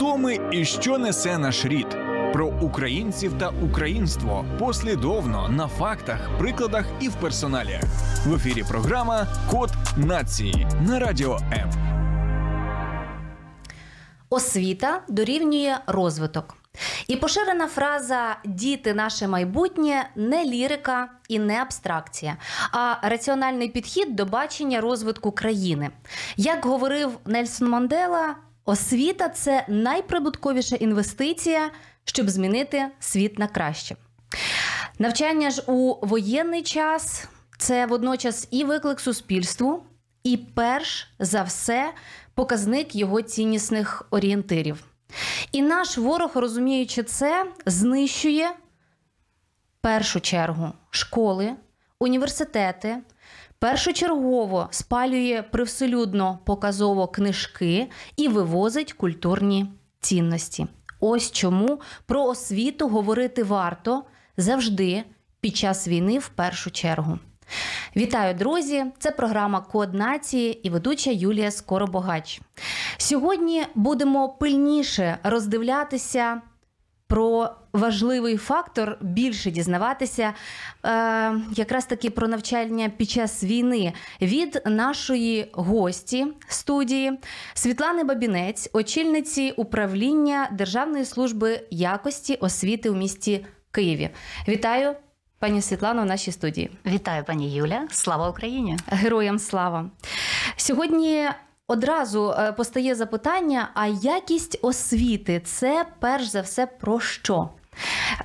Хто ми і що несе наш рід? Про українців та українство послідовно на фактах, прикладах і в персоналі. В ефірі програма Код нації на радіо М. Освіта дорівнює розвиток. І поширена фраза Діти наше майбутнє не лірика і не абстракція, а раціональний підхід до бачення розвитку країни. Як говорив Нельсон Мандела, освіта це найприбутковіша інвестиція, щоб змінити світ на краще. Навчання ж у воєнний час це водночас і виклик суспільству, і перш за все показник його ціннісних орієнтирів. І наш ворог, розуміючи це, знищує в першу чергу школи, університети, першочергово спалює привселюдно показово книжки і вивозить культурні цінності. Ось чому про освіту говорити варто завжди під час війни в першу чергу. Вітаю, друзі! Це програма Код нації і ведуча Юлія Скоробогач. Сьогодні будемо пильніше роздивлятися про важливий фактор, більше дізнаватися е, якраз таки про навчання під час війни від нашої гості студії Світлани Бабінець, очільниці управління Державної служби якості освіти у місті Києві. Вітаю! Пані Світлано в нашій студії. Вітаю, пані Юля. Слава Україні! Героям слава! Сьогодні одразу е, постає запитання: а якість освіти це перш за все про що?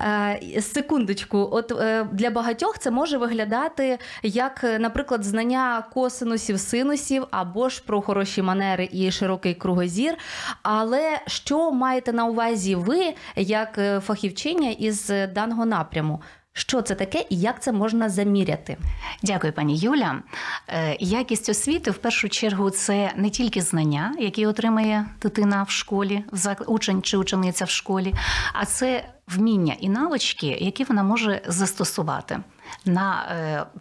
Е, секундочку, от е, для багатьох це може виглядати як, наприклад, знання косинусів, синусів або ж про хороші манери і широкий кругозір. Але що маєте на увазі ви як фахівчиня із даного напряму? Що це таке і як це можна заміряти? Дякую, пані Юля. Якість освіти в першу чергу це не тільки знання, які отримає дитина в школі, учень чи учениця в школі, а це вміння і навички, які вона може застосувати на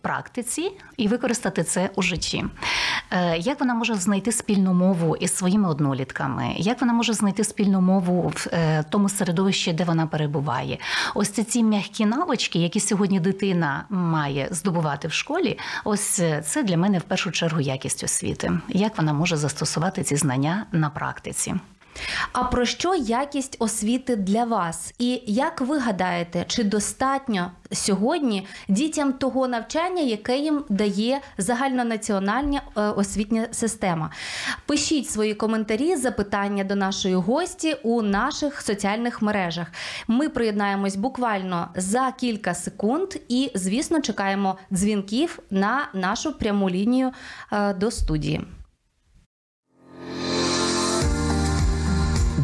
практиці і використати це у житті. Як вона може знайти спільну мову із своїми однолітками? Як вона може знайти спільну мову в тому середовищі, де вона перебуває? Ось це ці м'які навички, які сьогодні дитина має здобувати в школі. Ось це для мене в першу чергу якість освіти. Як вона може застосувати ці знання на практиці? А про що якість освіти для вас? І як ви гадаєте, чи достатньо сьогодні дітям того навчання, яке їм дає загальнонаціональна освітня система? Пишіть свої коментарі, запитання до нашої гості у наших соціальних мережах. Ми приєднаємось буквально за кілька секунд і, звісно, чекаємо дзвінків на нашу пряму лінію до студії.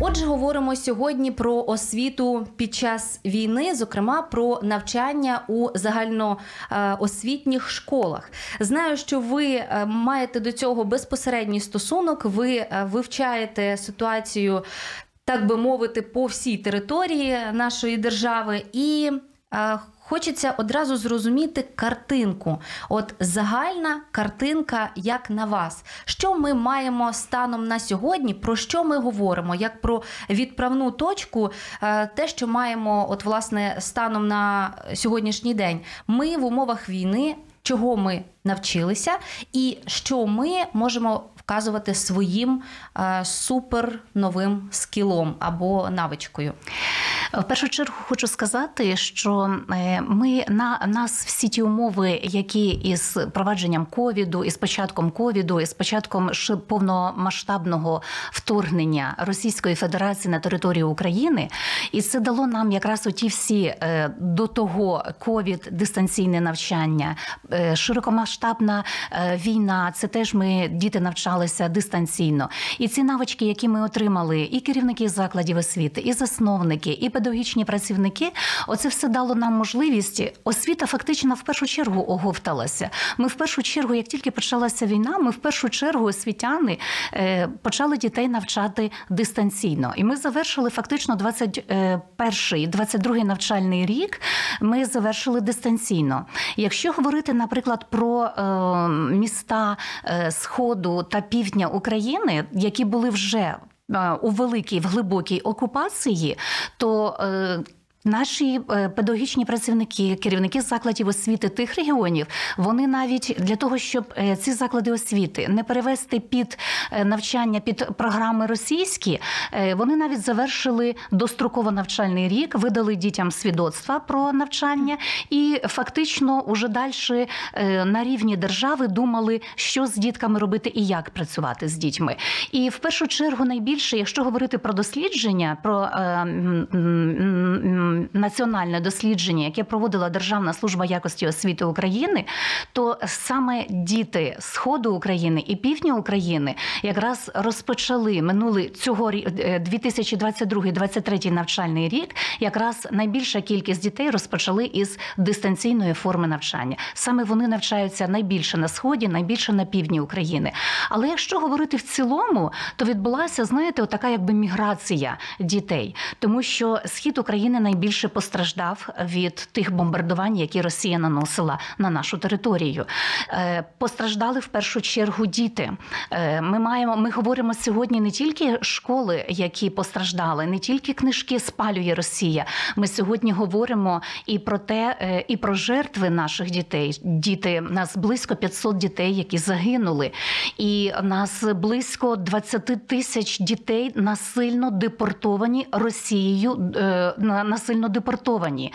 Отже, говоримо сьогодні про освіту під час війни, зокрема про навчання у загальноосвітніх школах. Знаю, що ви маєте до цього безпосередній стосунок. Ви вивчаєте ситуацію, так би мовити, по всій території нашої держави і. Хочеться одразу зрозуміти картинку. От загальна картинка, як на вас. Що ми маємо станом на сьогодні? Про що ми говоримо? Як про відправну точку, те, що маємо, от власне, станом на сьогоднішній день. Ми в умовах війни, чого ми навчилися, і що ми можемо вказувати своїм супер новим скілом або навичкою. В першу чергу хочу сказати, що ми на нас всі ті умови, які із провадженням ковіду, із початком ковіду, із початком повномасштабного вторгнення Російської Федерації на територію України, і це дало нам якраз оті всі до того ковід, дистанційне навчання, широкомасштабна війна. Це теж ми діти навчали. Навчалися дистанційно. І ці навички, які ми отримали, і керівники закладів освіти, і засновники, і педагогічні працівники, оце все дало нам можливість. Освіта фактично в першу чергу оговталася. Ми в першу чергу, як тільки почалася війна, ми в першу чергу освітяни е, почали дітей навчати дистанційно. І ми завершили фактично 21 22 навчальний рік. Ми завершили дистанційно. Якщо говорити, наприклад, про е, міста е, Сходу та півдня України, які були вже е, у великій, в глибокій окупації, то е, Наші е, педагогічні працівники, керівники закладів освіти тих регіонів, вони навіть для того, щоб е, ці заклади освіти не перевести під е, навчання під програми російські, вони навіть завершили достроково навчальний рік, видали дітям свідоцтва про навчання, і фактично уже далі на рівні держави думали, що з дітками робити і як працювати з дітьми. І в першу чергу найбільше, якщо говорити про дослідження, про національне дослідження, яке проводила Державна служба якості освіти України, то саме діти сходу України і півдня України якраз розпочали минулий цього е, 2022-2023 навчальний рік. Якраз найбільша кількість дітей розпочали із дистанційної форми навчання. Саме вони навчаються найбільше на сході, найбільше на півдні України. Але якщо говорити в цілому, то відбулася, знаєте, отака якби міграція дітей, тому що схід України найбільше постраждав від тих бомбардувань, які Росія наносила на нашу територію. Е, Постраждали в першу чергу діти. Е, Ми маємо, ми говоримо сьогодні не тільки школи, які постраждали, не тільки книжки спалює Росія. Ми сьогодні говоримо і про те, е, і про жертви наших дітей. Діти нас близько 500 дітей, які загинули, і нас близько 20 тисяч дітей насильно депортовані Росією. на- Насильно депортовані.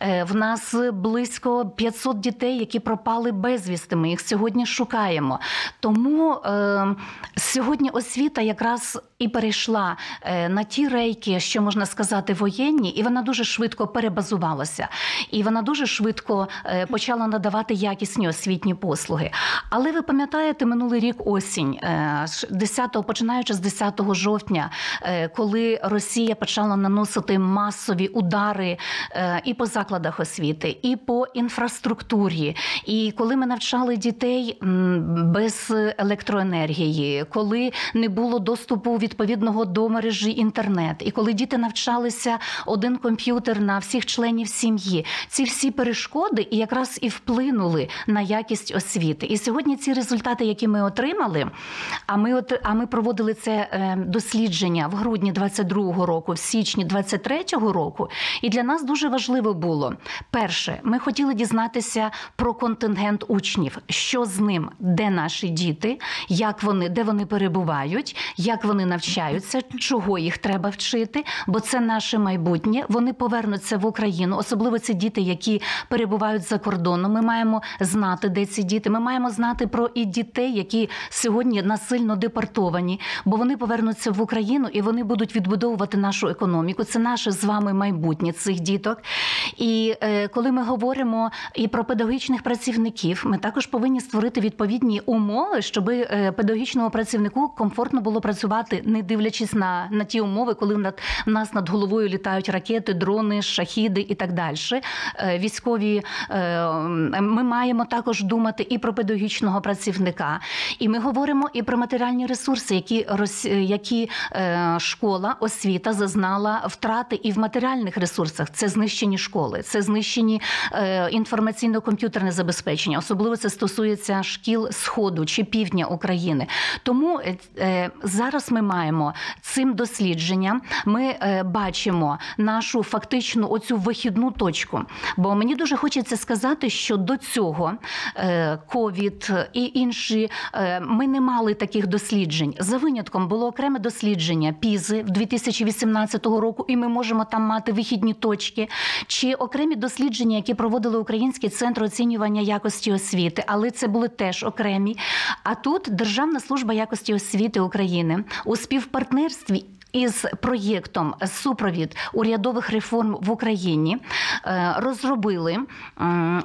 Е, В нас близько 500 дітей, які пропали безвісти. Ми їх сьогодні шукаємо. Тому е, сьогодні освіта якраз і перейшла е, на ті рейки, що можна сказати, воєнні, і вона дуже швидко перебазувалася. І вона дуже швидко е, почала надавати якісні освітні послуги. Але ви пам'ятаєте минулий рік осінь, е, з 10, починаючи з 10 жовтня, коли Росія почала наносити масові удари е, і по закладах освіти, і по інфраструктурі. І коли ми навчали дітей без електроенергії, коли не було доступу відповідного до мережі інтернет, і коли діти навчалися один комп'ютер на всіх членів сім'ї, ці всі перешкоди і якраз і вплинули на якість освіти. І сьогодні ці результати, які ми отримали, а ми от, а ми проводили це е, дослідження в грудні 22-го року, в січні 23-го року. І для нас дуже важливо було перше, ми хотіли дізнатися про контингент учнів, що з ним, де наші діти, як вони, де вони перебувають, як вони навчаються, чого їх треба вчити, бо це наше майбутнє. Вони повернуться в Україну, особливо ці діти, які перебувають за кордоном. Ми маємо знати, де ці діти. Ми маємо знати про і дітей, які сьогодні насильно депортовані, бо вони повернуться в Україну і вони будуть відбудовувати нашу економіку. Це наше з вами майбутнє цих діток. І е, коли ми говоримо і про педагогічних працівників, ми також повинні створити відповідні умови, щоб е, педагогічному працівнику комфортно було працювати, не дивлячись на, на ті умови, коли в нас над головою літають ракети, дрони, шахіди і так далі. Е, Військові ми маємо також думати і про педагогічного працівника, і ми говоримо і про матеріальні ресурси, які які школа, освіта зазнала втрати і в матеріальних. Це знищені школи, це знищені е, інформаційно-комп'ютерне забезпечення. Особливо це стосується шкіл сходу чи півдня України. Тому е, е, зараз ми маємо цим дослідженням. Ми бачимо нашу фактичну оцю вихідну точку. Бо мені дуже хочеться сказати, що до цього ковід і інші ми не мали таких досліджень. За винятком було окреме дослідження пізи в 2018 року, і ми можемо там мати вихідні точки, чи окремі дослідження, які проводили Український центр оцінювання якості освіти, але це були теж окремі. А тут Державна служба якості освіти України у співпартнерстві із проєктом супровід урядових реформ в Україні е, розробили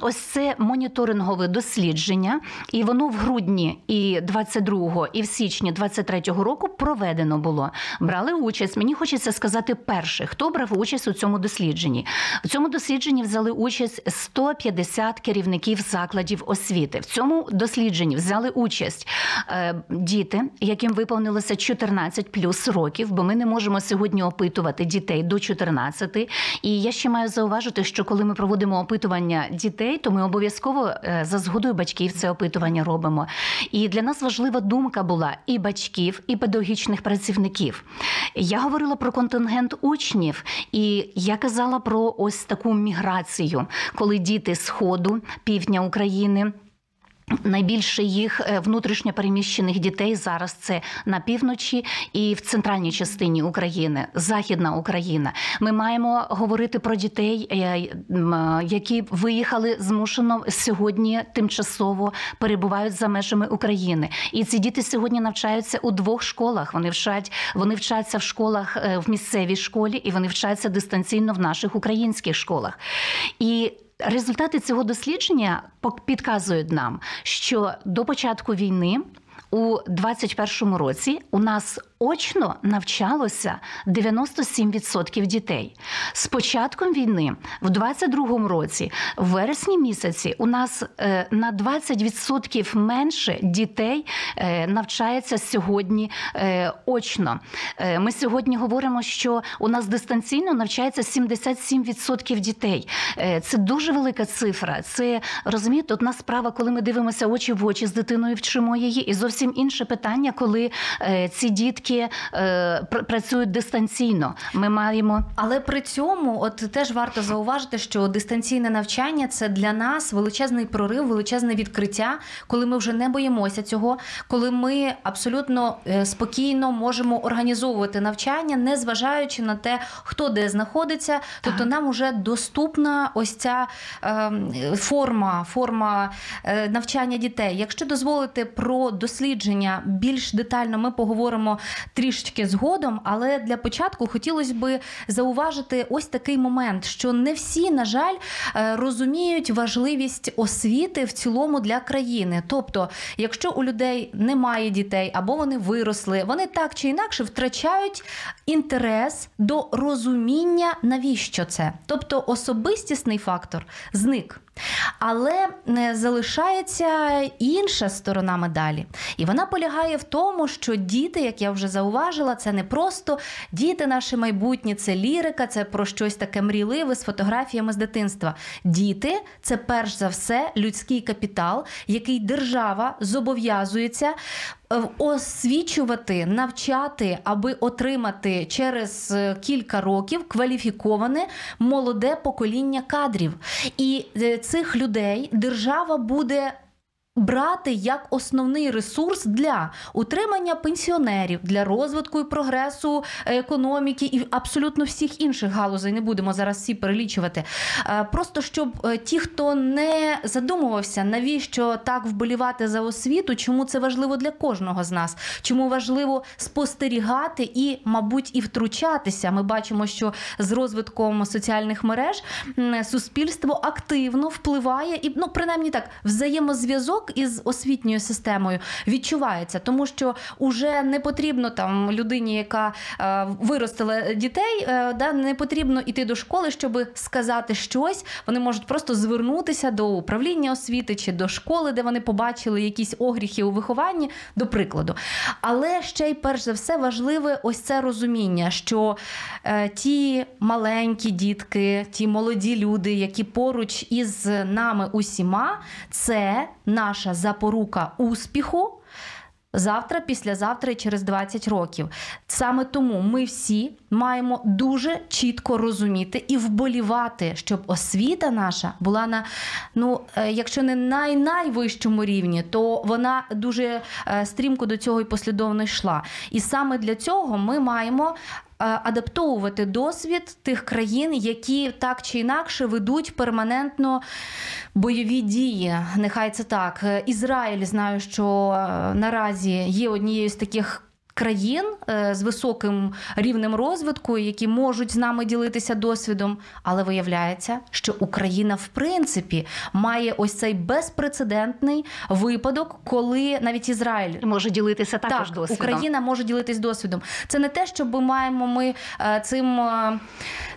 ось це моніторингове дослідження, і воно в грудні і 22-го, і в січні 23-го року проведено було. Брали участь. Мені хочеться сказати перше, хто брав участь у цьому дослідженні. У цьому дослідженні взяли участь 150 керівників закладів освіти. В цьому дослідженні взяли участь е, діти, яким виповнилося 14 плюс років, бо ми не можемо сьогодні опитувати дітей до 14. І я ще маю зауважити, що коли ми проводимо опитування дітей, то ми обов'язково е, за згодою батьків це опитування робимо. І для нас важлива думка була і батьків, і педагогічних працівників. Я говорила про контингент учнів, і я казала про ось таку міграцію, коли діти сходу, півдня України. Найбільше їх е, внутрішньо переміщених дітей зараз це на півночі і в центральній частині України, Західна Україна. Ми маємо говорити про дітей, е, е, які виїхали змушено сьогодні тимчасово перебувають за межами України. І ці діти сьогодні навчаються у двох школах. Вони вчать, вони вчаться в школах в місцевій школі, і вони вчаться дистанційно в наших українських школах. І Результати цього дослідження підказують нам, що до початку війни у 2021 році у нас очно навчалося 97% дітей. З початком війни в 2022 році, в вересні місяці, у нас е, на 20% менше дітей е, навчається сьогодні е, очно. Ми сьогодні говоримо, що у нас дистанційно навчається 77% дітей. Це дуже велика цифра. Це розумієте, одна справа, коли ми дивимося очі в очі з дитиною, вчимо її, і зовсім інше питання, коли ці дітки е, пр- працюють дистанційно. Ми маємо Але при цьому, от теж варто зауважити, що дистанційне навчання це для нас величезний прорив, величезне відкриття, коли ми вже не боїмося цього, коли ми абсолютно е, спокійно можемо організовувати навчання, не зважаючи на те, хто де знаходиться. Тобто нам вже доступна ось ця ем, форма, форма е, навчання дітей. Якщо дозволите про дослідження більш детально, ми поговоримо трішечки згодом, але для початку хотілося би зауважити ось такий момент, що не всі, на жаль, е, розуміють важливість освіти в цілому для країни. Тобто, якщо у людей немає дітей або вони виросли, вони так чи інакше втрачають інтерес до розуміння, навіщо це. Тобто особистісний фактор зник. Але е, залишається інша сторона медалі. І вона полягає в тому, що діти, як я вже зауважила, це не просто діти наше майбутнє, це лірика, це про щось таке мрійливе з фотографіями з дитинства. Діти це перш за все людський капітал, який держава зобов'язується освічувати, навчати, аби отримати через е, кілька років кваліфіковане молоде покоління кадрів. І е, цих людей держава буде. Брати як основний ресурс для утримання пенсіонерів, для розвитку і прогресу економіки і абсолютно всіх інших галузей не будемо зараз всі перелічувати. Е, Просто щоб е, ті, хто не задумувався, навіщо так вболівати за освіту, чому це важливо для кожного з нас, чому важливо спостерігати і, мабуть, і втручатися. Ми бачимо, що з розвитком соціальних мереж суспільство активно впливає і, ну, принаймні так, взаємозв'язок із освітньою системою відчувається, тому що уже не потрібно там людині, яка е, виростила дітей, е, да, не потрібно йти до школи, щоб сказати щось. Вони можуть просто звернутися до управління освіти чи до школи, де вони побачили якісь огріхи у вихованні, до прикладу. Але ще й перш за все важливе ось це розуміння, що е, ті маленькі дітки, ті молоді люди, які поруч із нами усіма, це наша запорука успіху. Завтра, післязавтра і через 20 років. Саме тому ми всі маємо дуже чітко розуміти і вболівати, щоб освіта наша була на ну, е, якщо не най найвищому рівні, то вона дуже е, стрімко до цього і послідовно йшла. І саме для цього ми маємо. Е, Адаптовувати досвід тих країн, які так чи інакше ведуть перманентно бойові дії. Нехай це так. Е, Ізраїль знаю, що е, наразі є однією з таких країн е, з високим рівнем розвитку, які можуть з нами ділитися досвідом. Але виявляється, що Україна в принципі має ось цей безпрецедентний випадок, коли навіть Ізраїль Може ділитися також так, досвідом. Україна може ділитись досвідом. Це не те, що ми маємо ми е, цим е,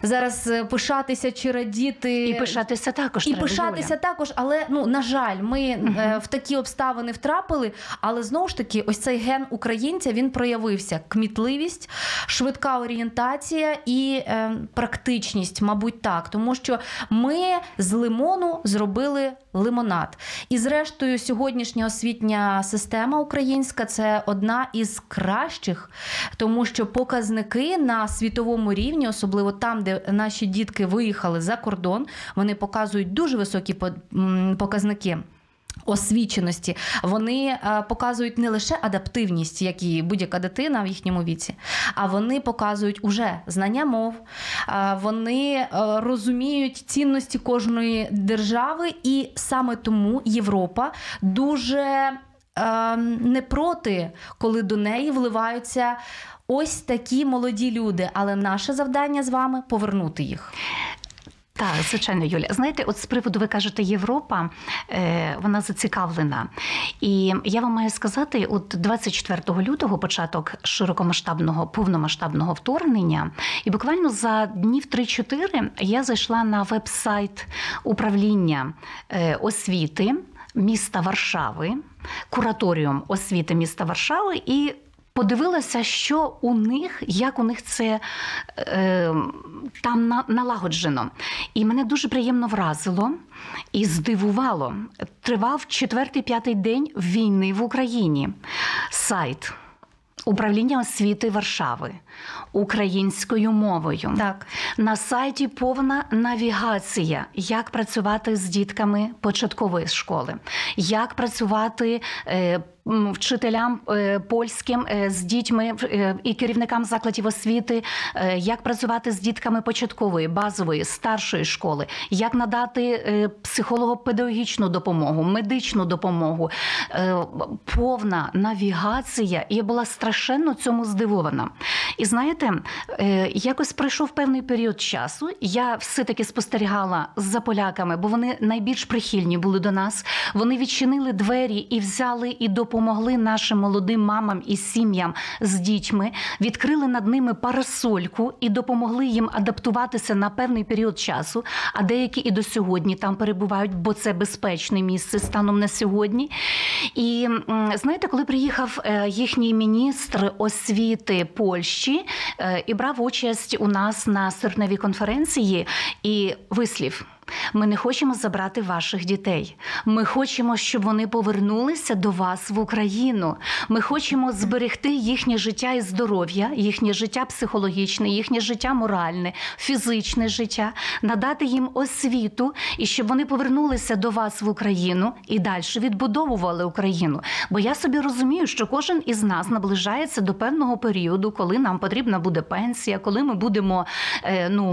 зараз е, пишатися чи радіти І пишатися також. і пишатися Юля. також, але ну на жаль, ми е, в такі обставини втрапили. Але знову ж таки, ось цей ген українця він проявився: кмітливість, швидка орієнтація і е, практичність, мабуть, так, тому що ми з лимону зробили лимонад. І зрештою, сьогоднішня освітня система українська це одна із кращих, тому що показники на світовому рівні, особливо там, де наші дітки виїхали за кордон, вони показують дуже високі показники. Освіченості вони е, показують не лише адаптивність, як і будь-яка дитина в їхньому віці, а вони показують уже знання мов, е, вони е, розуміють цінності кожної держави, і саме тому Європа дуже е, не проти, коли до неї вливаються ось такі молоді люди. Але наше завдання з вами повернути їх. Так, звичайно, Юля. Знаєте, от з приводу ви кажете, Європа е, вона зацікавлена. І я вам маю сказати, от 24 лютого початок широкомасштабного повномасштабного вторгнення, і буквально за днів 3-4 я зайшла на веб-сайт управління е, освіти міста Варшави, кураторіум освіти міста Варшави і. Подивилася, що у них, як у них це е, там на, налагоджено. І мене дуже приємно вразило і здивувало. Тривав четвертий-п'ятий день війни в Україні. Сайт управління освіти Варшави українською мовою. Так. На сайті повна навігація, як працювати з дітками початкової школи, як працювати. е, Вчителям е, польським е, з дітьми і керівникам закладів освіти, як працювати з дітками початкової, базової, старшої школи, як надати психолого-педагогічну допомогу, медичну допомогу, повна навігація. Я була страшенно цьому здивована. І знаєте, е, якось пройшов певний період часу. Я все-таки спостерігала за поляками, бо вони найбільш прихильні були до нас. Вони відчинили двері і взяли і допомогли нашим молодим мамам і сім'ям з дітьми, відкрили над ними парасольку і допомогли їм адаптуватися на певний період часу. А деякі і до сьогодні там перебувають, бо це безпечне місце станом на сьогодні. І знаєте, коли приїхав е, їхній міністр освіти Польщі е, і брав участь у нас на серпневій конференції і вислів. Ми не хочемо забрати ваших дітей. Ми хочемо, щоб вони повернулися до вас в Україну. Ми хочемо зберегти їхнє життя і здоров'я, їхнє життя психологічне, їхнє життя моральне, фізичне життя, надати їм освіту і щоб вони повернулися до вас в Україну і далі відбудовували Україну. Бо я собі розумію, що кожен із нас наближається до певного періоду, коли нам потрібна буде пенсія, коли ми будемо е, ну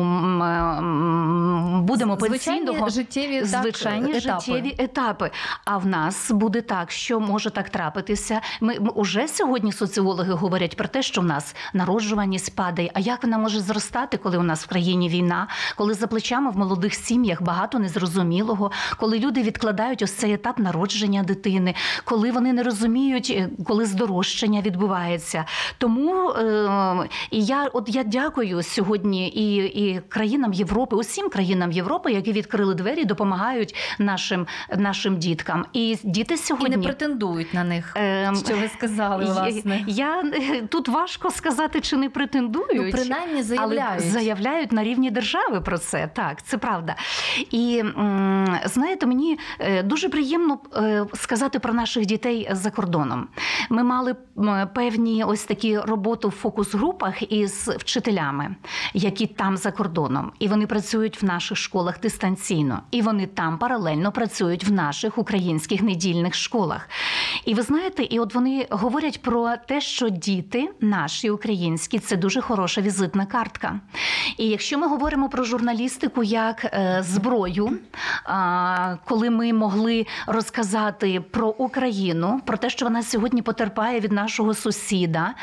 будемо Звичайні життєві, звичайні етапи. життєві етапи. А в нас буде так, що може так трапитися. Ми, ми уже сьогодні соціологи говорять про те, що в нас народжуваність падає. А як вона може зростати, коли у нас в країні війна, коли за плечами в молодих сім'ях багато незрозумілого, коли люди відкладають ось цей етап народження дитини, коли вони не розуміють, е, коли здорожчання відбувається. Тому е, і я от я дякую сьогодні і, і країнам Європи, усім країнам Європи, які відкрили двері, допомагають нашим, нашим діткам. І діти І не претендують на них. Ем, Що ви сказали, власне? Я, я тут важко сказати, чи не претендують. Ну, принаймні заявляють. Але заявляють на рівні держави про це. Так, це правда. І знаєте, мені е, дуже приємно е, сказати про наших дітей за кордоном. Ми мали певні ось такі роботи в фокус-групах із вчителями, які там за кордоном, і вони працюють в наших школах дистанційно, і вони там паралельно працюють в наших українських недільних школах. І ви знаєте, і от вони говорять про те, що діти наші українські це дуже хороша візитна картка. І якщо ми говоримо про журналістику як е, зброю, коли ми могли розказати про Україну, про те, що вона сьогодні потерпає від нашого сусіда,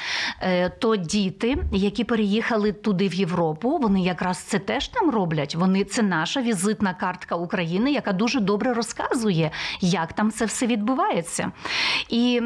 е, то діти, які переїхали туди в Європу, вони якраз це теж там роблять. Вони це наша візитна картка України, яка дуже добре розказує, як там це все відбувається. І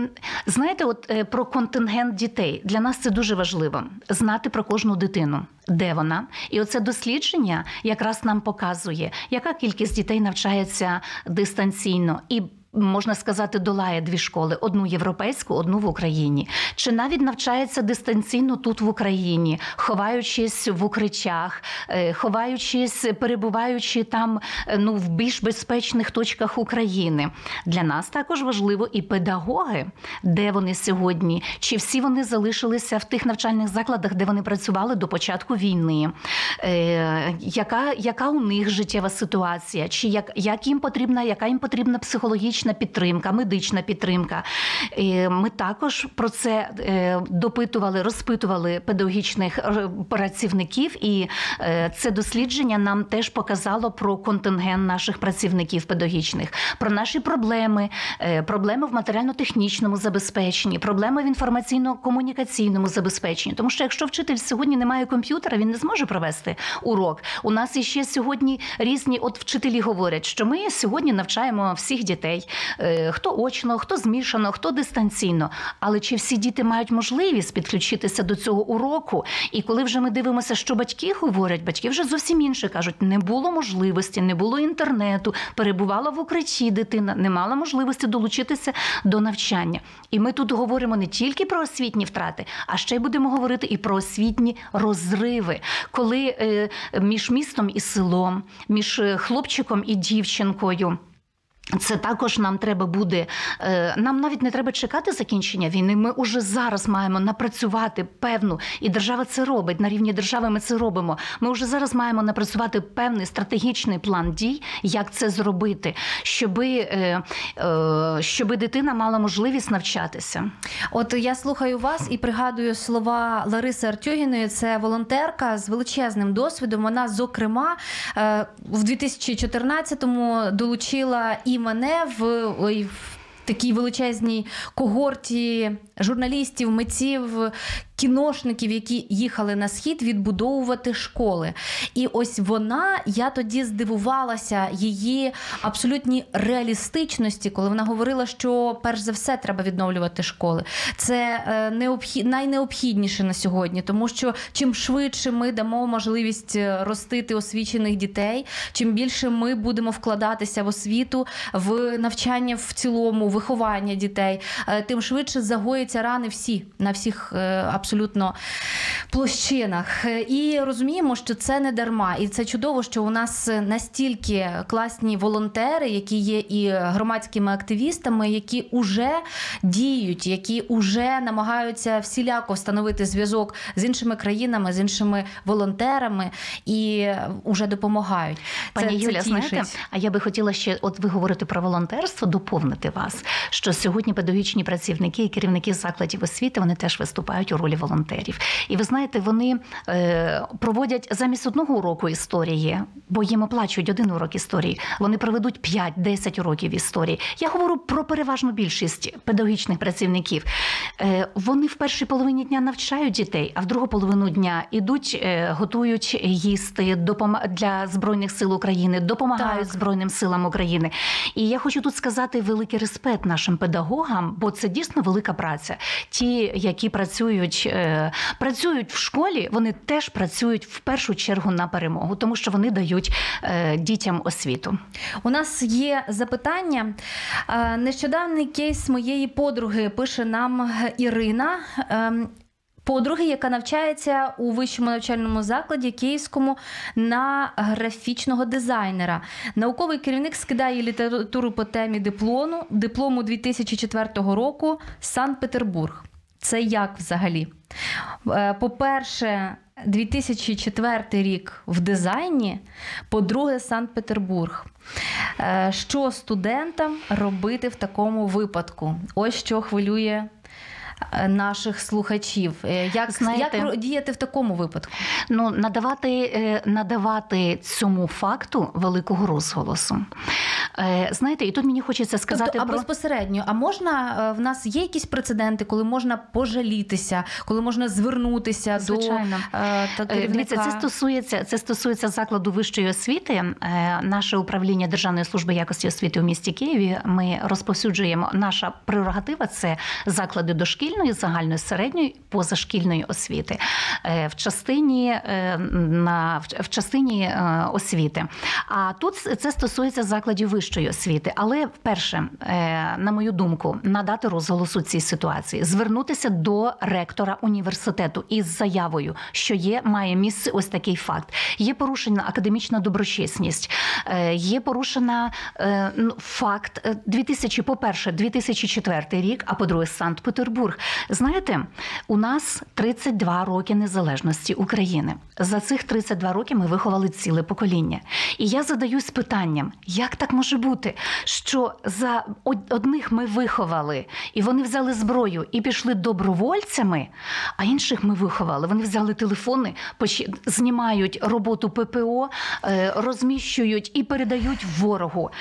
знаєте, от е, про контингент дітей для нас це дуже важливо знати про кожну дитину, де вона. І оце дослідження якраз нам показує, яка кількість дітей навчається дистанційно і. Можна сказати, долає дві школи: одну європейську, одну в Україні. Чи навіть навчається дистанційно тут в Україні, ховаючись в укриттях, е, ховаючись, перебуваючи там е, ну в більш безпечних точках України. Для нас також важливо і педагоги, де вони сьогодні, чи всі вони залишилися в тих навчальних закладах, де вони працювали до початку війни. Е, яка, яка у них життєва ситуація? Чи як, як їм потрібна, яка їм потрібна психологічна підтримка, медична підтримка? Ми також про це е, допитували, розпитували педагогічних е, працівників, і е, це дослідження нам теж показало про контингент наших працівників педагогічних, про наші проблеми, проблеми в матеріально-технічному забезпеченні, проблеми в інформаційно-комунікаційному забезпеченні. Тому що якщо вчитель сьогодні не має комп'ютера, він не зможе провести урок. У нас іще сьогодні різні, от вчителі говорять, що ми сьогодні навчаємо всіх дітей, хто очно, хто змішано, хто дистанційно. Але чи всі діти мають можливість підключитися до цього уроку? І коли вже ми дивимося, що батьки говорять, батьки вже зовсім інше кажуть: не було можливості, не було інтернету, перебувала в укритті дитина, не мала можливості долучитися до навчання. І ми тут говоримо не тільки про освітні втрати, а ще й будемо говорити і про освітні розриви, коли е, між містом і селом, між е, хлопчиком і дівчинкою. Це також нам треба буде. е, Нам навіть не треба чекати закінчення війни. Ми уже зараз маємо напрацювати певну, і держава це робить. На рівні держави ми це робимо. Ми вже зараз маємо напрацювати певний стратегічний план дій, як це зробити, щоби, е, е, щоби дитина мала можливість навчатися. От я слухаю вас і пригадую слова Лариси Артюгіної. Це волонтерка з величезним досвідом. Вона, зокрема, в 2014-му долучила і мене в. ой, в Такій величезній когорті журналістів, митців, кіношників, які їхали на схід відбудовувати школи. І ось вона, я тоді здивувалася її абсолютній реалістичності, коли вона говорила, що перш за все треба відновлювати школи. Це е, необхід, найнеобхідніше на сьогодні, тому що чим швидше ми дамо можливість е, ростити освічених дітей, чим більше ми будемо вкладатися в освіту, в навчання в цілому, виховання дітей, е, тим швидше загоїться рани всі на всіх е, абсолютно площинах. Е, І розуміємо, що це не дарма, і це чудово, що у нас настільки класні волонтери, які є і громадськими активістами, які уже діють, які вже намагаються всіляко встановити зв'язок з іншими країнами, з іншими волонтерами і вже допомагають. Пані Це- це Юля, знаєте, а я би хотіла ще, от ви говорите про волонтерство, доповнити вас, що сьогодні педагогічні працівники і керівники закладів освіти вони теж виступають у ролі волонтерів. І ви знаєте, вони е, проводять замість одного уроку історії, бо їм оплачують один урок історії. Вони проведуть 5-10 уроків історії. Я говорю про переважну більшість педагогічних працівників. Е, вони в першій половині дня навчають дітей, а в другу половину дня ідуть, е, готують їсти для збройних сил України, допомагають Так. Збройним силам України. І я хочу тут сказати великий респект нашим педагогам, бо це дійсно велика праця. Ті, які працюють, працюють в школі, вони теж працюють в першу чергу на перемогу, тому що вони дають е, дітям освіту. У нас є запитання. Е, Нещодавний кейс моєї подруги пише нам Ірина. Ем, Подруги, яка навчається у вищому навчальному закладі Київському на графічного дизайнера. Науковий керівник скидає літературу по темі диплому, диплому 2004 року Санкт-Петербург. Це як взагалі? Е, По-перше, 2004 рік в дизайні, по-друге, Санкт-Петербург. Е, Що студентам робити в такому випадку? Ось що хвилює наших слухачів. Е, Як, Знаєте- як діяти в такому випадку? Ну, надавати, е, надавати цьому факту великого розголосу. Е, Знаєте, і тут мені хочеться сказати тобто, а про безпосередньо, а можна е, в нас є якісь прецеденти, коли можна пожалітися, коли можна звернутися Звичайно. до е, Е? Дивіться, це стосується це стосується закладу вищої освіти. Е, Наше управління Державної служби якості освіти у місті Києві. Ми розповсюджуємо наша прерогатива це заклади дошкільної, загальної середньої, позашкільної освіти Е, в частині е, на в- частині е, освіти. А тут це стосується закладів вищої освіти. Але вперше, е, на мою думку, надати розголосу цій ситуації, звернутися до ректора університету із заявою, що є, має місце ось такий факт. Є порушена академічна доброчесність, є порушена факт е, 2000, по-перше, 2004 рік, а по-друге, Санкт-Петербург. Знаєте, у нас 32 роки незалежності України. За цих 32 роки ми виховали ціле покоління. І я задаюсь питанням, як так може бути, що за одних ми виховали, і вони взяли зброю і пішли добровольцями, а інших ми виховали. Вони взяли телефони, знімають роботу ППО, е, розміщують і передають ворогу.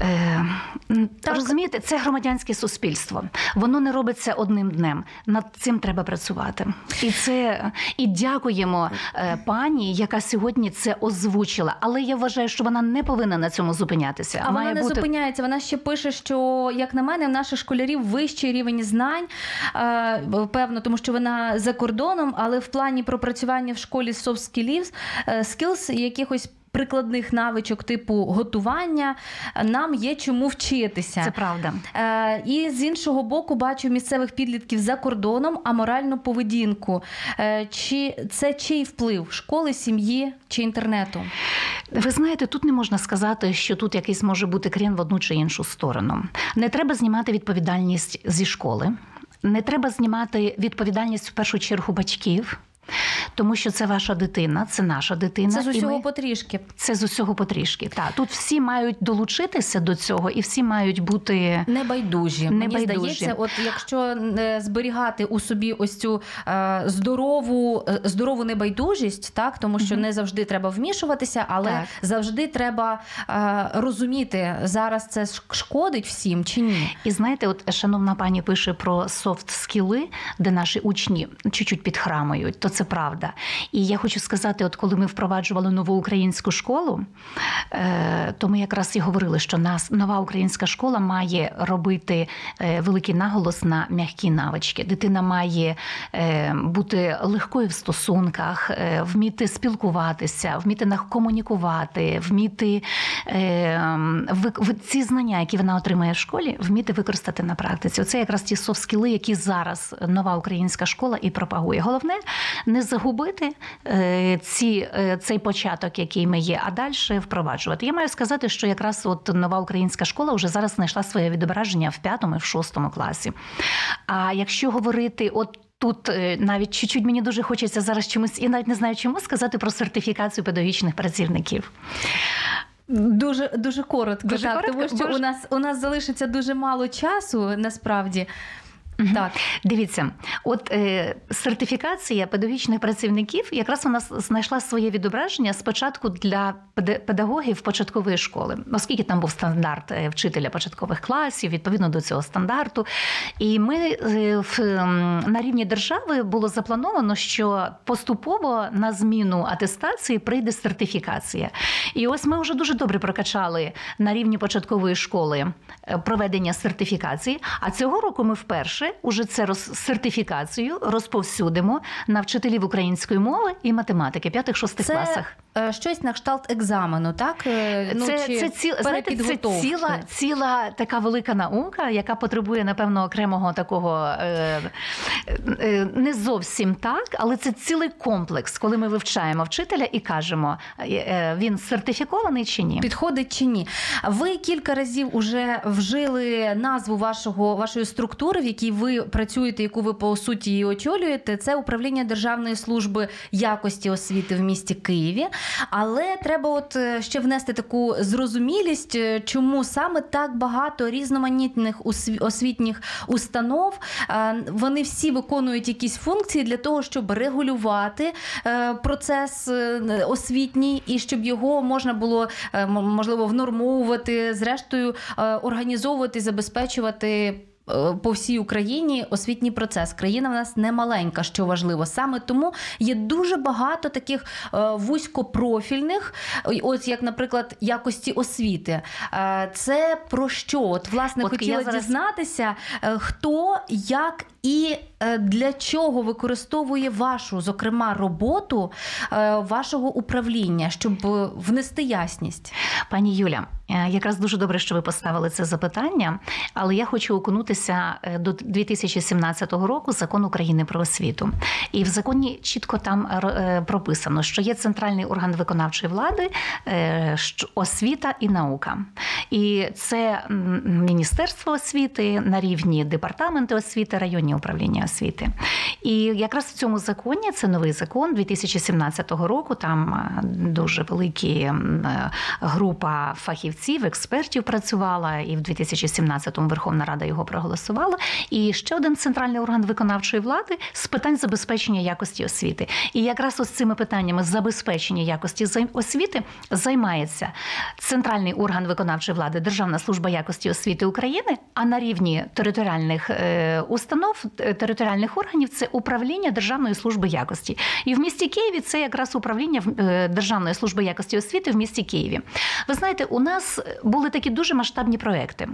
Е, м, Так. Розумієте, це громадянське суспільство. Воно не робиться одним днем. Над цим треба працювати. І це і дякуємо е, пані, яка сьогодні це озвучила. Але я вважаю, що вона не повинна на цьому зупинятися. А Має вона не бути зупиняється. Вона ще пише, що як на мене, в наших школярів вищий рівень знань. е, Певно, тому що вона за кордоном, але в плані пропрацювання в школі soft skills, е, skills якихось. Прикладних навичок типу готування нам є чому вчитися. це правда. Е, і з іншого боку, бачу місцевих підлітків за кордоном, а моральну поведінку. Е, чи це чий вплив школи, сім'ї чи інтернету? Ви знаєте, тут не можна сказати, що тут якийсь може бути крен в одну чи іншу сторону. Не треба знімати відповідальність зі школи, не треба знімати відповідальність в першу чергу батьків. Тому що це ваша дитина, це наша дитина. Це з усього ми- потрішки. це з усього потрішки. Так, тут всі мають долучитися до цього, і всі мають бути Небайдужі. Мені Небайдужі. здається, от якщо е, зберігати у собі ось цю е, здорову, е, здорову небайдужість, так тому що Мгм. не завжди треба вмішуватися, але Так. завжди треба е, розуміти, зараз це шкодить всім чи ні. І знаєте, от шановна пані пише про софт скіли, де наші учні чуть-чуть підхрамують, то це правда. І я хочу сказати: от коли ми впроваджували нову українську школу, е, то ми якраз і говорили, що нас нова українська школа має робити е, великий наголос на м'які навички. Дитина має е, бути легкою в стосунках, вміти спілкуватися, вміти комунікувати, вміти ці знання, які вона отримає в школі, вміти використати на практиці. Оце якраз ті софт-скіли, які зараз нова українська школа і пропагує. Головне не загубити е, ці, е, цей початок, який ми є, а далі впроваджувати. Я маю сказати, що якраз от нова українська школа вже зараз знайшла своє відображення в п'ятому і в шостому класі. А якщо говорити, от. Тут е, навіть чуть-чуть мені дуже хочеться зараз чомусь, і навіть не знаю чому сказати про сертифікацію педагогічних працівників. Дуже дуже коротко, Дуже так, коротко? тому що Боже. у нас у нас залишиться дуже мало часу, насправді. Мгм. Так. Дивіться, от е, сертифікація педагогічних працівників якраз вона знайшла своє відображення спочатку для педа- педагогів початкової школи, оскільки там був стандарт е, вчителя початкових класів, відповідно до цього стандарту. І ми е, в, на рівні держави було заплановано, що поступово на зміну атестації прийде сертифікація. І ось ми вже дуже добре прокачали на рівні початкової школи е, проведення сертифікації. А цього року ми вперше уже це роз, сертифікацію розповсюдимо на вчителів української мови і математики п'ятих-шостих класах. е, щось на кшталт екзамену, так? Е, ну, це, чи це, ціл, знаєте, це ціла, ціла така велика наука, яка потребує, напевно, окремого такого е, е, не зовсім так, але це цілий комплекс, коли ми вивчаємо вчителя і кажемо, е, е, він сертифікований чи ні. Підходить чи ні? Ви кілька разів уже вжили назву вашого вашої структури, в якій ви працюєте, яку ви по суті її очолюєте, це управління Державної служби якості освіти в місті Києві. Але треба от е, ще внести таку зрозумілість, е, чому саме так багато різноманітних освітніх установ. е, Вони всі виконують якісь функції для того, щоб регулювати процес освітній і щоб його можна було можливо внормовувати, зрештою організовувати, забезпечувати. Е, По всій Україні освітній процес. Країна в нас не маленька, що важливо. Саме тому є дуже багато таких е, вузькопрофільних, от ось як, наприклад, якості освіти. Е, Це про що? От, власне, От хотіла зараз- дізнатися, хто, як і е, для чого використовує вашу, зокрема, роботу е, вашого управління, щоб е, внести ясність. Пані Юля, якраз дуже добре, що ви поставили це запитання, але я хочу окунутися до 2017 року закон України про освіту. І в законі чітко там прописано, що є центральний орган виконавчої влади, освіта і наука. І це Міністерство освіти на рівні департаменти освіти, районні управління освіти. І якраз в цьому законі це новий закон 2017 року. Там е, дуже великі е, група фахівців, експертів працювала, і в 2017-му Верховна Рада його проголосувала. І ще один центральний орган виконавчої влади з питань забезпечення якості освіти. І якраз ось цими питаннями забезпечення якості освіти займається центральний орган виконавчої влади Державна служба якості освіти України. А на рівні територіальних е, установ, е, територіальних органів це управління Державної служби якості. І в місті Києві це якраз управління е, Державної служби якості освіти в місті Києві. Ви знаєте, у нас були такі дуже масштабні проекти.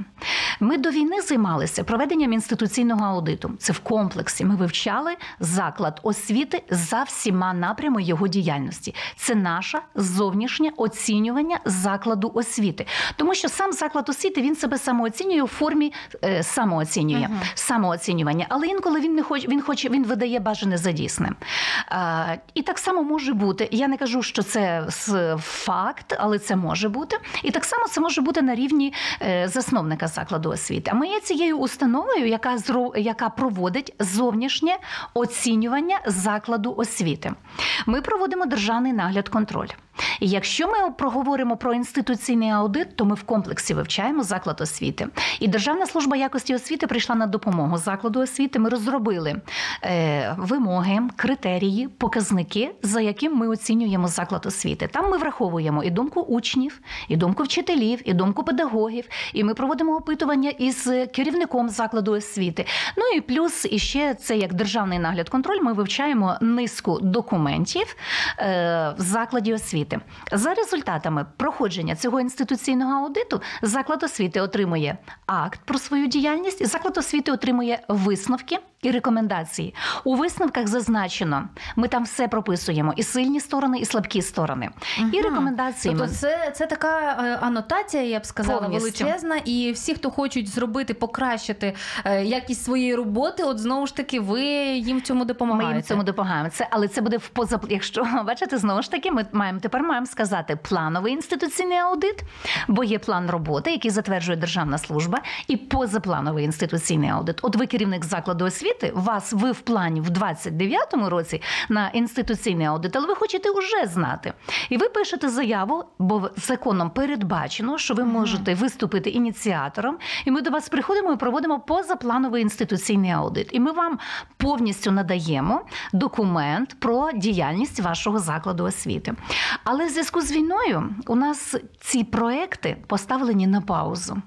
Ми до війни займалися проведенням інституційного аудиту. Це в комплексі. Ми вивчали заклад освіти за всіма напрямами його діяльності. Це наше зовнішнє оцінювання закладу освіти, тому що сам заклад освіти він себе самооцінює у формі е, самооцінює, Мгм. самооцінювання, але інколи він не хоче, він хоче, він видає бажане за дійсне. А, і так само може бути. Я не кажу, що це факт, але це може бути. І так само це може бути на рівні е, засновника закладу освіти. А ми є цією установою, яка яка проводить зовнішнє оцінювання закладу освіти. Ми проводимо державний нагляд контроль. І якщо ми проговоримо про інституційний аудит, то ми в комплексі вивчаємо заклад освіти. І Державна служба якості освіти прийшла на допомогу закладу освіти. Ми розробили е, вимоги, критерії, показники, за яким ми оцінюємо заклад освіти. Там ми враховуємо і думку учнів, і думку вчителів, і думку педагогів. І ми проводимо опитування із керівником закладу освіти. Ну і плюс іще це як державний нагляд контроль. Ми вивчаємо низку документів е, в закладі освіти. За результатами проходження цього інституційного аудиту заклад освіти отримує акт про свою діяльність, заклад освіти отримує висновки. І рекомендації у висновках зазначено, ми там все прописуємо: і сильні сторони, і слабкі сторони. І рекомендації Тобто це, це така е, анотація, я б сказала, Повністю. величезна. І всі, хто хочуть зробити, покращити е, якість своєї роботи, от знову ж таки, ви їм в цьому Ми їм в цьому допомагаємо. Це, але це буде в поза. Якщо бачите, знову ж таки, ми маємо тепер маємо сказати плановий інституційний аудит, бо є план роботи, який затверджує державна служба, і позаплановий інституційний аудит. От ви керівник закладу освіти, вас ви в плані в 29-му році на інституційний аудит, але ви хочете вже знати. І ви пишете заяву, бо законом передбачено, що ви можете виступити ініціатором, і ми до вас приходимо і проводимо позаплановий інституційний аудит. І ми вам повністю надаємо документ про діяльність вашого закладу освіти. Але в зв'язку з війною у нас ці проекти поставлені на паузу.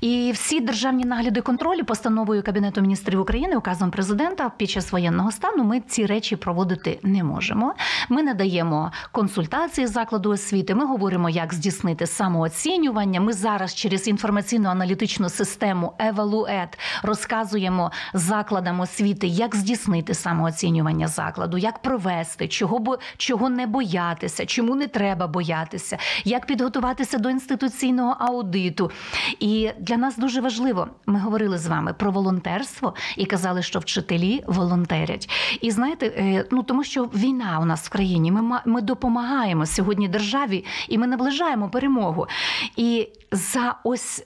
І всі державні нагляди контролі постановою Кабінету міністрів України, указом президента під час воєнного стану ми ці речі проводити не можемо. Ми надаємо консультації закладу освіти. Ми говоримо, як здійснити самооцінювання. Ми зараз через інформаційну аналітичну систему Евалует розказуємо закладам освіти, як здійснити самооцінювання закладу, як провести, чого бо чого не боятися, чому не треба боятися, як підготуватися до інституційного аудиту. І для нас дуже важливо. Ми говорили з вами про волонтерство і казали, що вчителі волонтерять. І знаєте, е, ну тому що війна у нас в країні. Ми ми допомагаємо сьогодні державі, і ми наближаємо перемогу. І за ось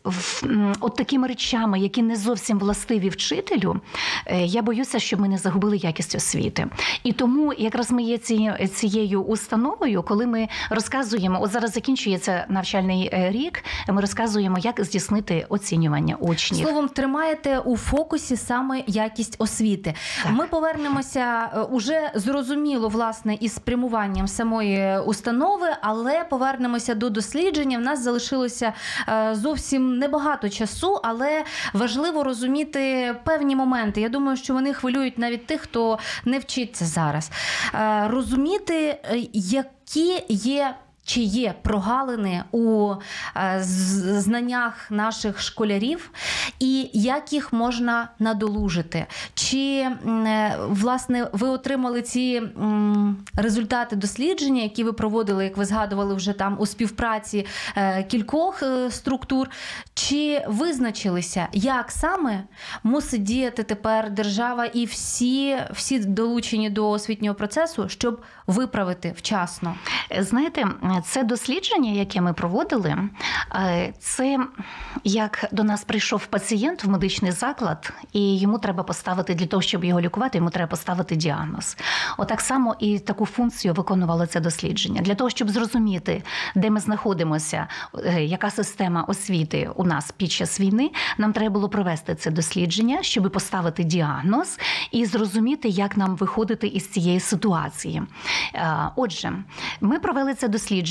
от такими речами, які не зовсім властиві вчителю, е, я боюся, щоб ми не загубили якість освіти. І тому якраз ми є ці, цією установою, коли ми розказуємо, от зараз закінчується навчальний е, рік, ми розказуємо, як здійснити оцінювання учнів. Словом, тримаєте у фокусі саме якість освіти. Так. Ми повернемося е, уже зрозуміло, власне, із спрямуванням самої установи, але повернемося до дослідження. В нас залишилося е, зовсім небагато часу, але важливо розуміти певні моменти. Я думаю, що вони хвилюють навіть тих, хто не вчиться зараз. Розуміти, е, які є. Чи є прогалини у е, знаннях наших школярів, і як їх можна надолужити? Чи е, власне ви отримали ці результати дослідження, які ви проводили, як ви згадували вже там у співпраці е, кількох структур? Чи визначилися, як саме мусить діяти тепер держава і всі, всі долучені до освітнього процесу, щоб виправити вчасно? Знаєте, це дослідження, яке ми проводили, е, це як до нас прийшов пацієнт в медичний заклад, і йому треба поставити для того, щоб його лікувати, йому треба поставити діагноз. Отак само і таку функцію виконувало це дослідження для того, щоб зрозуміти, де ми знаходимося, е, яка система освіти у нас під час війни. Нам треба було провести це дослідження, щоб поставити діагноз і зрозуміти, як нам виходити із цієї ситуації. Е, Отже, ми провели це дослідження,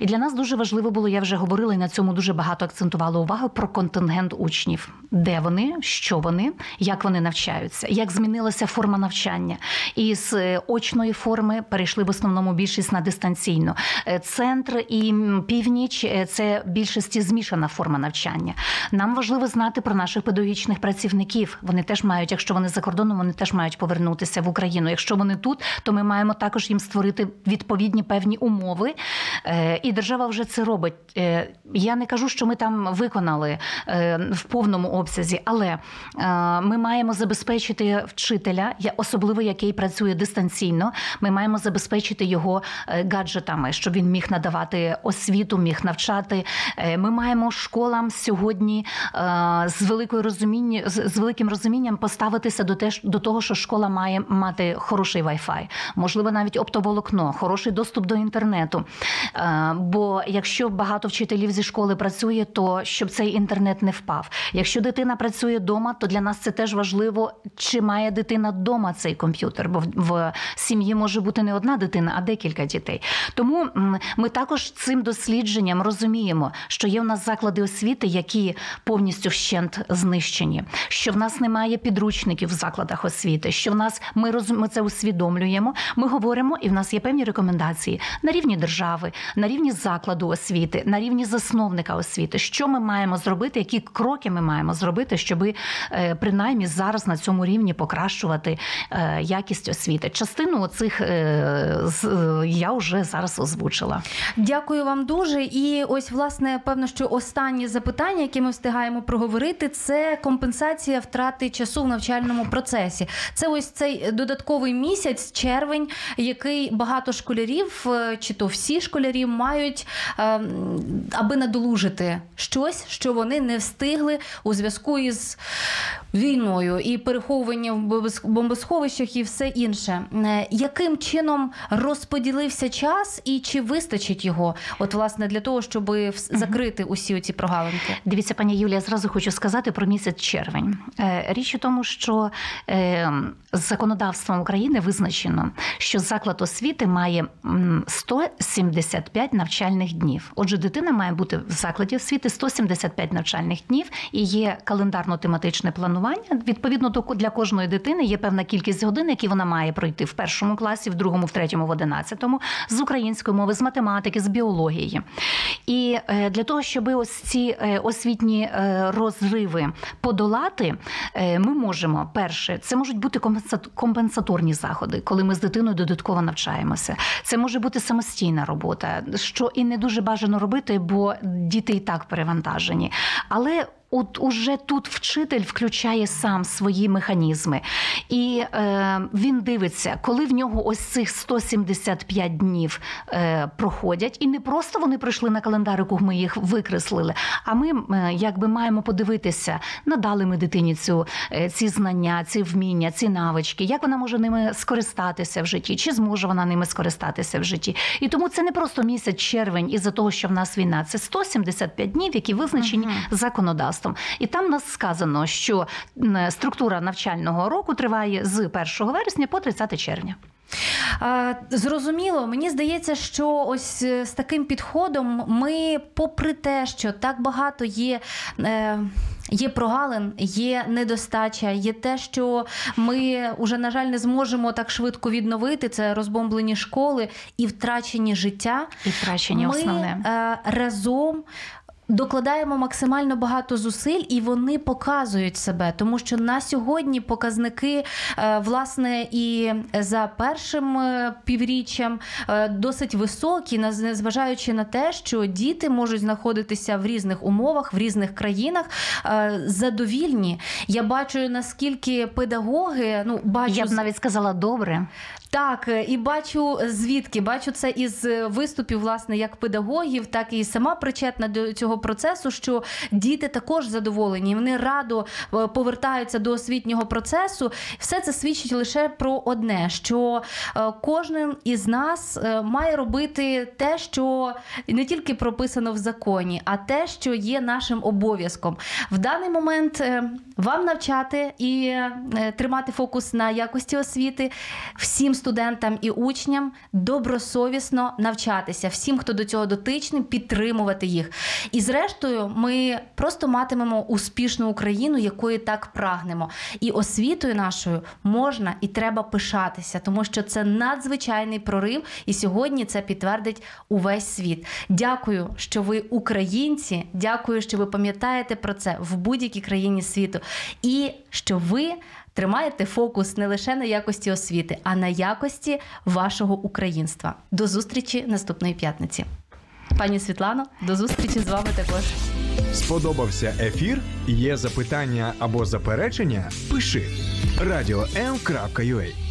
і для нас дуже важливо було, я вже говорила, і на цьому дуже багато акцентувала увагу про контингент учнів, де вони, що вони, як вони навчаються, як змінилася форма навчання. І з е, очної форми перейшли в основному більшість на дистанційну. Е, Центр і північ е, це більшості змішана форма навчання. Нам важливо знати про наших педагогічних працівників. Вони теж мають, якщо вони за кордоном, вони теж мають повернутися в Україну. Якщо вони тут, то ми маємо також їм створити відповідні певні умови. І держава вже це робить. Я не кажу, що ми там виконали в повному обсязі, але е, ми маємо забезпечити вчителя, особливо який працює дистанційно. Ми маємо забезпечити його е, гаджетами, щоб він міг надавати освіту, міг навчати. Е, Ми маємо школам сьогодні з великою розуміння з великим розумінням поставитися до те, до того, що школа має мати хороший Wi-Fi, можливо, навіть оптоволокно, хороший доступ до інтернету. Бо якщо багато вчителів зі школи працює, то щоб цей інтернет не впав. Якщо дитина працює вдома, то для нас це теж важливо, чи має дитина вдома цей комп'ютер, бо в, сім'ї може бути не одна дитина, а декілька дітей. Тому ми також цим дослідженням розуміємо, що є в нас заклади освіти, які повністю вщент знищені, що в нас немає підручників в закладах освіти, що в нас ми роз, ми це усвідомлюємо. Ми говоримо, і в нас є певні рекомендації на рівні держави, на рівні закладу освіти, на рівні засновника освіти. Що ми маємо зробити, які кроки ми маємо зробити, щоб принаймні зараз на цьому рівні покращувати е, якість освіти. Частину цих я вже зараз озвучила. Дякую вам дуже. І ось, власне, певно, що останнє запитання, яке ми встигаємо проговорити, це компенсація втрати часу в навчальному процесі. Це ось цей додатковий місяць, червень, який багато школярів, е, чи то всі школярі мають, е, аби надолужити щось, що вони не встигли у зв'язку із війною і переховуванням в бомбосховищах і все інше. Е, Яким чином розподілився час і чи вистачить його, от власне для того, щоб закрити усі ці прогалинки? Дивіться, пані Юлія, зразу хочу сказати про місяць червень. Е, Річ у тому, що е, з законодавством України визначено, що заклад освіти має м, 175 навчальних днів. Отже, дитина має бути в закладі освіти 175 навчальних днів і є календарно-тематичне планування. Відповідно до для кожної дитини є певна кількість годин, які вона має пройти в першому класі, в другому, в третьому, в одинадцятому, з української мови, з математики, з біології. І е, для того, щоб ось ці е, освітні е, розриви подолати, ми можемо перше, це можуть бути компенсаторні заходи, коли ми з дитиною додатково навчаємося. Це може бути самостійна робота, що і не дуже бажано робити, бо діти і так перевантажені. Але от уже тут вчитель включає сам свої механізми, і е, він дивиться, коли в нього ось цих 175 днів е, проходять, і не просто вони прийшли на календарику, ми їх викреслили. А ми е, якби маємо подивитися, надали ми дитині цю е, ці знання, ці вміння, ці навички, як вона може ними скористатися в житті, чи зможе вона ними скористатися в житті. І тому це не просто місяць червень із-за того, що в нас війна, це 175 днів, які визначені законодавством. І там нас сказано, що структура навчального року триває з 1 вересня по 30 червня. Зрозуміло, мені здається, що ось е, з таким підходом ми, попри те, що так багато є. Е, Є прогалин, є недостача, є те, що ми уже, на жаль, не зможемо так швидко відновити. Це розбомблені школи і втрачені життя. І втрачення ми основне. е, разом. Докладаємо максимально багато зусиль, і вони показують себе, тому що на сьогодні показники, е, власне, і за першим е, півріччям е, досить високі, незважаючи на те, що діти можуть знаходитися в різних умовах, в різних країнах задовільні. Я бачу наскільки педагоги, ну бачу Я б навіть сказала добре. так, і бачу звідки бачу це із виступів, власне, як педагогів, так і сама причетна до цього процесу, що діти також задоволені. Вони радо е, повертаються до освітнього процесу. Все це свідчить лише про одне: що е, кожен із нас е, має робити те, що не тільки прописано в законі, а те, що є нашим обов'язком. В даний момент вам навчати і тримати фокус на якості освіти, всім студентам і учням добросовісно навчатися, всім, хто до цього дотичний, підтримувати їх. І зрештою, ми просто матимемо успішну Україну, якої так прагнемо. І освітою нашою можна і треба пишатися, тому що це надзвичайний прорив, і сьогодні це підтвердить увесь світ. Дякую, що ви українці. Дякую, що ви пам'ятаєте про це в будь-якій країні світу, і що ви. Тримаєте фокус не лише на якості освіти, а на якості вашого українства. До зустрічі наступної п'ятниці. Пані Світлано, до зустрічі з вами також. Сподобався ефір? Є запитання або заперечення? Пиши радіом.ua